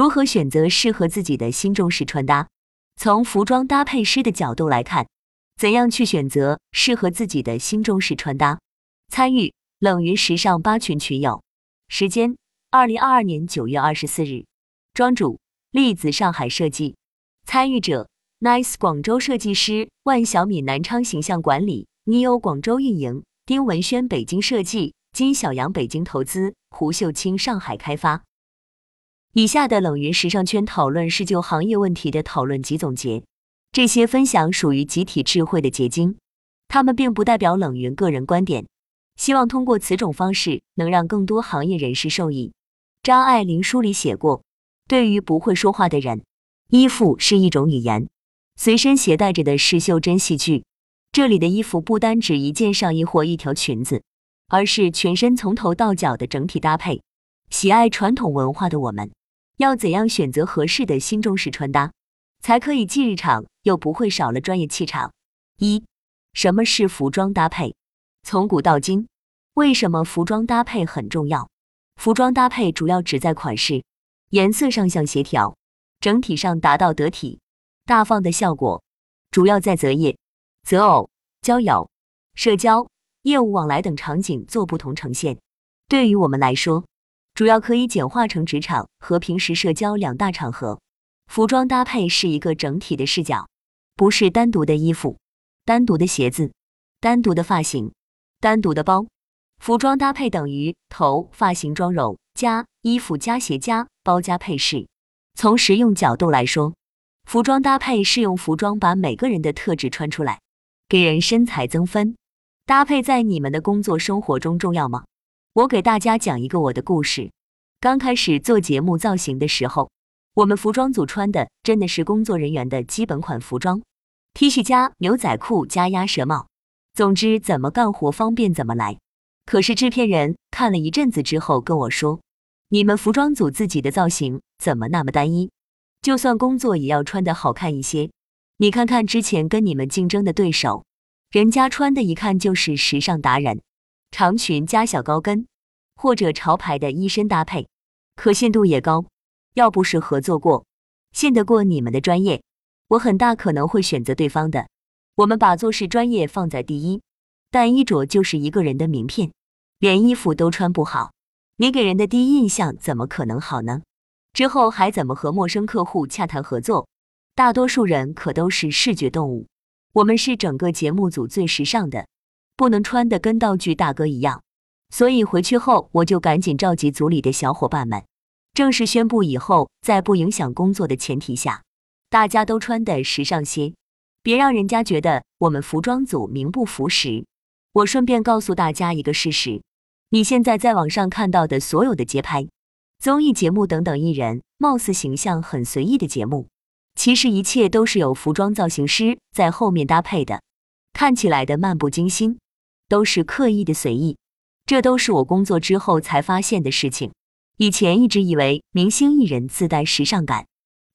如何选择适合自己的新中式穿搭？从服装搭配师的角度来看，怎样去选择适合自己的新中式穿搭？参与冷云时尚八群群友，时间：二零二二年九月二十四日，庄主：栗子上海设计，参与者：Nice 广州设计师、万小米南昌形象管理、Neo 广州运营、丁文轩北京设计、金小阳北京投资、胡秀清上海开发。以下的冷云时尚圈讨论是就行业问题的讨论及总结，这些分享属于集体智慧的结晶，他们并不代表冷云个人观点。希望通过此种方式，能让更多行业人士受益。张爱玲书里写过，对于不会说话的人，衣服是一种语言。随身携带着的是袖珍戏剧，这里的衣服不单指一件上衣或一条裙子，而是全身从头到脚的整体搭配。喜爱传统文化的我们。要怎样选择合适的新中式穿搭，才可以既日常又不会少了专业气场？一、什么是服装搭配？从古到今，为什么服装搭配很重要？服装搭配主要指在款式、颜色上相协调，整体上达到得体、大方的效果。主要在择业、择偶、交友、社交、业务往来等场景做不同呈现。对于我们来说，主要可以简化成职场和平时社交两大场合。服装搭配是一个整体的视角，不是单独的衣服、单独的鞋子、单独的发型、单独的包。服装搭配等于头、发型、妆容加衣服加鞋加包加配饰。从实用角度来说，服装搭配是用服装把每个人的特质穿出来，给人身材增分。搭配在你们的工作生活中重要吗？我给大家讲一个我的故事。刚开始做节目造型的时候，我们服装组穿的真的是工作人员的基本款服装，T 恤加牛仔裤加鸭舌帽，总之怎么干活方便怎么来。可是制片人看了一阵子之后跟我说：“你们服装组自己的造型怎么那么单一？就算工作也要穿的好看一些。你看看之前跟你们竞争的对手，人家穿的一看就是时尚达人。”长裙加小高跟，或者潮牌的衣身搭配，可信度也高。要不是合作过，信得过你们的专业，我很大可能会选择对方的。我们把做事专业放在第一，但衣着就是一个人的名片，连衣服都穿不好，你给人的第一印象怎么可能好呢？之后还怎么和陌生客户洽谈合作？大多数人可都是视觉动物，我们是整个节目组最时尚的。不能穿的跟道具大哥一样，所以回去后我就赶紧召集组里的小伙伴们，正式宣布以后在不影响工作的前提下，大家都穿的时尚些，别让人家觉得我们服装组名不符实。我顺便告诉大家一个事实：你现在在网上看到的所有的街拍、综艺节目等等艺人，貌似形象很随意的节目，其实一切都是有服装造型师在后面搭配的，看起来的漫不经心。都是刻意的随意，这都是我工作之后才发现的事情。以前一直以为明星艺人自带时尚感，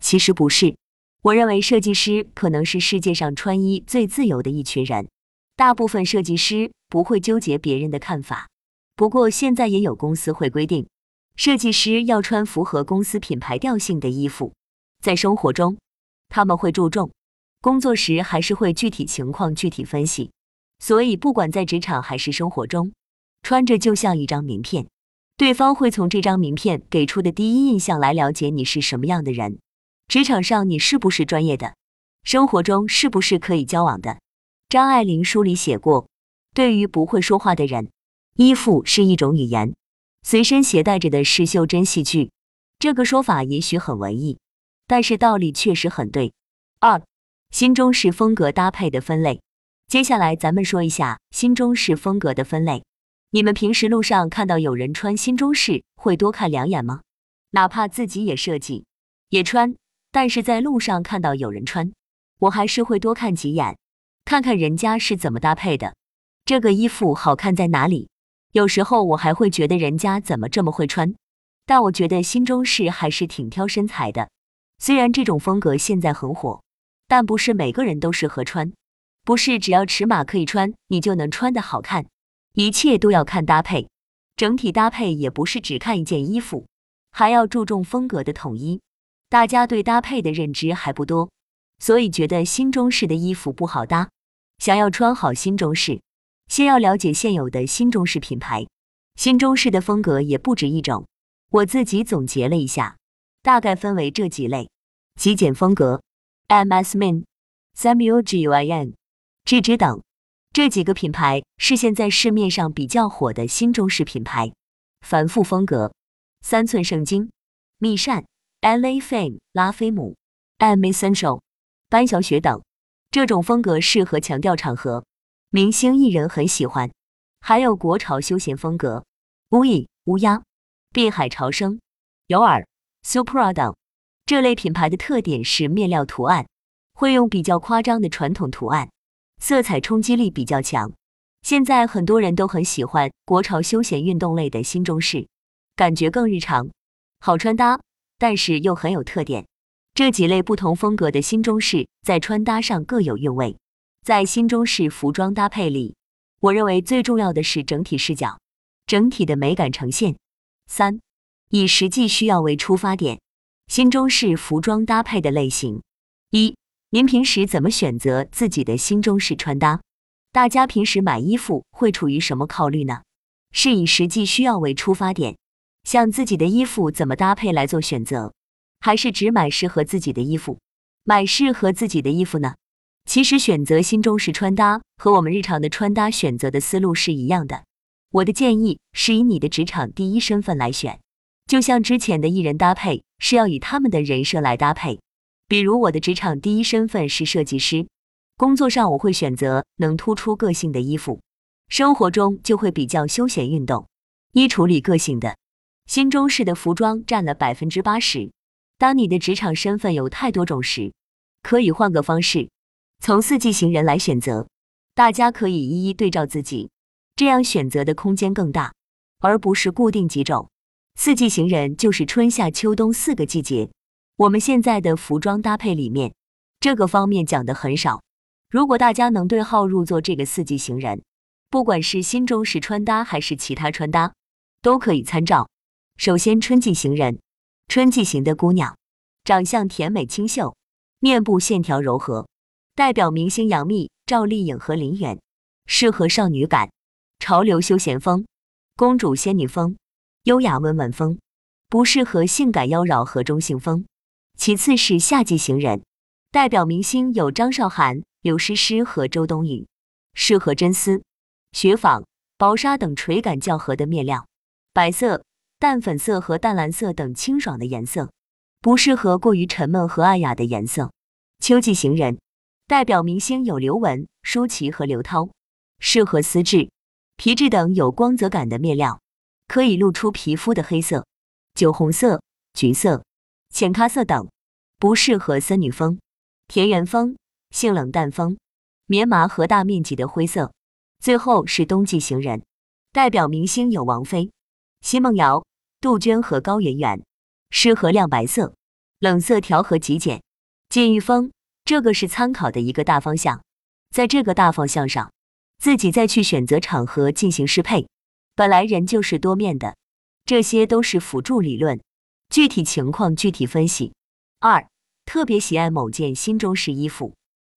其实不是。我认为设计师可能是世界上穿衣最自由的一群人。大部分设计师不会纠结别人的看法，不过现在也有公司会规定，设计师要穿符合公司品牌调性的衣服。在生活中，他们会注重，工作时还是会具体情况具体分析。所以，不管在职场还是生活中，穿着就像一张名片，对方会从这张名片给出的第一印象来了解你是什么样的人。职场上你是不是专业的？生活中是不是可以交往的？张爱玲书里写过，对于不会说话的人，衣服是一种语言。随身携带着的是袖珍戏剧。这个说法也许很文艺，但是道理确实很对。二，新中式风格搭配的分类。接下来咱们说一下新中式风格的分类。你们平时路上看到有人穿新中式，会多看两眼吗？哪怕自己也设计也穿，但是在路上看到有人穿，我还是会多看几眼，看看人家是怎么搭配的，这个衣服好看在哪里。有时候我还会觉得人家怎么这么会穿。但我觉得新中式还是挺挑身材的。虽然这种风格现在很火，但不是每个人都适合穿。不是只要尺码可以穿，你就能穿的好看，一切都要看搭配，整体搭配也不是只看一件衣服，还要注重风格的统一。大家对搭配的认知还不多，所以觉得新中式的衣服不好搭。想要穿好新中式，先要了解现有的新中式品牌。新中式的风格也不止一种，我自己总结了一下，大概分为这几类：极简风格，M.S. Min、Samuel Guin、芝之等。这几个品牌是现在市面上比较火的新中式品牌。繁复风格，三寸圣经、密扇、L.A. Fame、拉菲姆、M Essential、班小雪等。这种风格适合强调场合，明星艺人很喜欢。还有国潮休闲风格，乌蚁、乌鸦、碧海潮生、有尔、Supra 等。这类品牌的特点是面料图案会用比较夸张的传统图案。色彩冲击力比较强，现在很多人都很喜欢国潮休闲运动类的新中式，感觉更日常，好穿搭，但是又很有特点。这几类不同风格的新中式在穿搭上各有韵味。在新中式服装搭配里，我认为最重要的是整体视角，整体的美感呈现。三，以实际需要为出发点，新中式服装搭配的类型一。您平时怎么选择自己的新中式穿搭？大家平时买衣服会处于什么考虑呢？是以实际需要为出发点，像自己的衣服怎么搭配来做选择，还是只买适合自己的衣服？买适合自己的衣服呢？其实选择新中式穿搭和我们日常的穿搭选择的思路是一样的。我的建议是以你的职场第一身份来选，就像之前的艺人搭配是要以他们的人设来搭配。比如我的职场第一身份是设计师，工作上我会选择能突出个性的衣服，生活中就会比较休闲运动。衣橱里个性的新中式的服装占了百分之八十。当你的职场身份有太多种时，可以换个方式，从四季型人来选择，大家可以一一对照自己，这样选择的空间更大，而不是固定几种。四季型人就是春夏秋冬四个季节。我们现在的服装搭配里面，这个方面讲的很少。如果大家能对号入座，这个四季型人，不管是新中式穿搭还是其他穿搭，都可以参照。首先，春季型人，春季型的姑娘，长相甜美清秀，面部线条柔和，代表明星杨幂、赵丽颖和林允，适合少女感、潮流休闲风、公主仙女风、优雅温婉风，不适合性感妖娆和中性风。其次是夏季行人，代表明星有张韶涵、刘诗诗和周冬雨，适合真丝、雪纺、薄纱等垂感较合的面料，白色、淡粉色和淡蓝色等清爽的颜色，不适合过于沉闷和暗哑的颜色。秋季行人，代表明星有刘雯、舒淇和刘涛，适合丝质、皮质等有光泽感的面料，可以露出皮肤的黑色、酒红色、橘色。浅咖色等。不适合森女风、田园风、性冷淡风、棉麻和大面积的灰色。最后是冬季型人，代表明星有王菲、奚梦瑶、杜鹃和高圆圆，适合亮白色、冷色调和极简、禁欲风。这个是参考的一个大方向，在这个大方向上，自己再去选择场合进行适配。本来人就是多面的，这些都是辅助理论。具体情况具体分析。二，特别喜爱某件新中式衣服，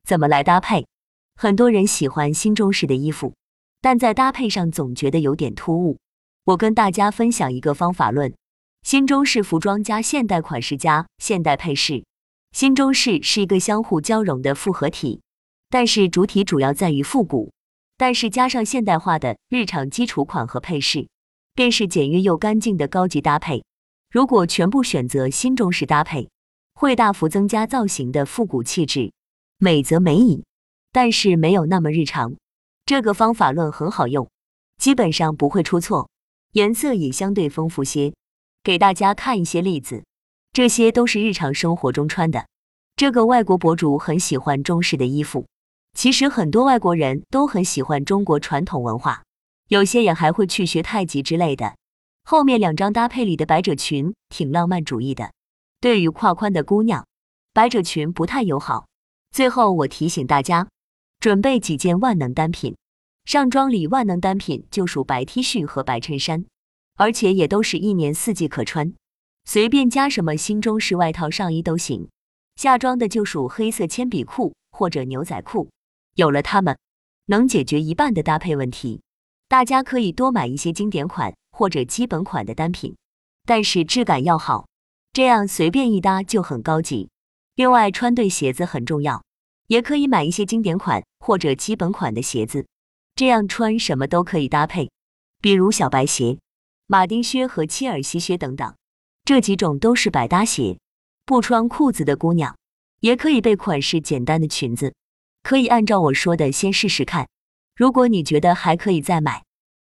怎么来搭配？很多人喜欢新中式的衣服，但在搭配上总觉得有点突兀。我跟大家分享一个方法论：新中式服装加现代款式加现代配饰。新中式是一个相互交融的复合体，但是主体主要在于复古，但是加上现代化的日常基础款和配饰，便是简约又干净的高级搭配。如果全部选择新中式搭配，会大幅增加造型的复古气质，美则美矣，但是没有那么日常。这个方法论很好用，基本上不会出错，颜色也相对丰富些。给大家看一些例子，这些都是日常生活中穿的。这个外国博主很喜欢中式的衣服，其实很多外国人都很喜欢中国传统文化，有些也还会去学太极之类的。后面两张搭配里的百褶裙挺浪漫主义的，对于胯宽的姑娘，百褶裙不太友好。最后我提醒大家，准备几件万能单品。上装里万能单品就属白 T 恤和白衬衫，而且也都是一年四季可穿。随便加什么新中式外套、上衣都行。下装的就属黑色铅笔裤或者牛仔裤，有了它们，能解决一半的搭配问题。大家可以多买一些经典款或者基本款的单品，但是质感要好，这样随便一搭就很高级。另外，穿对鞋子很重要，也可以买一些经典款或者基本款的鞋子，这样穿什么都可以搭配，比如小白鞋、马丁靴和切尔西靴等等。这几种都是百搭鞋，不穿裤子的姑娘也可以备款式简单的裙子，可以按照我说的先试试看。如果你觉得还可以再买，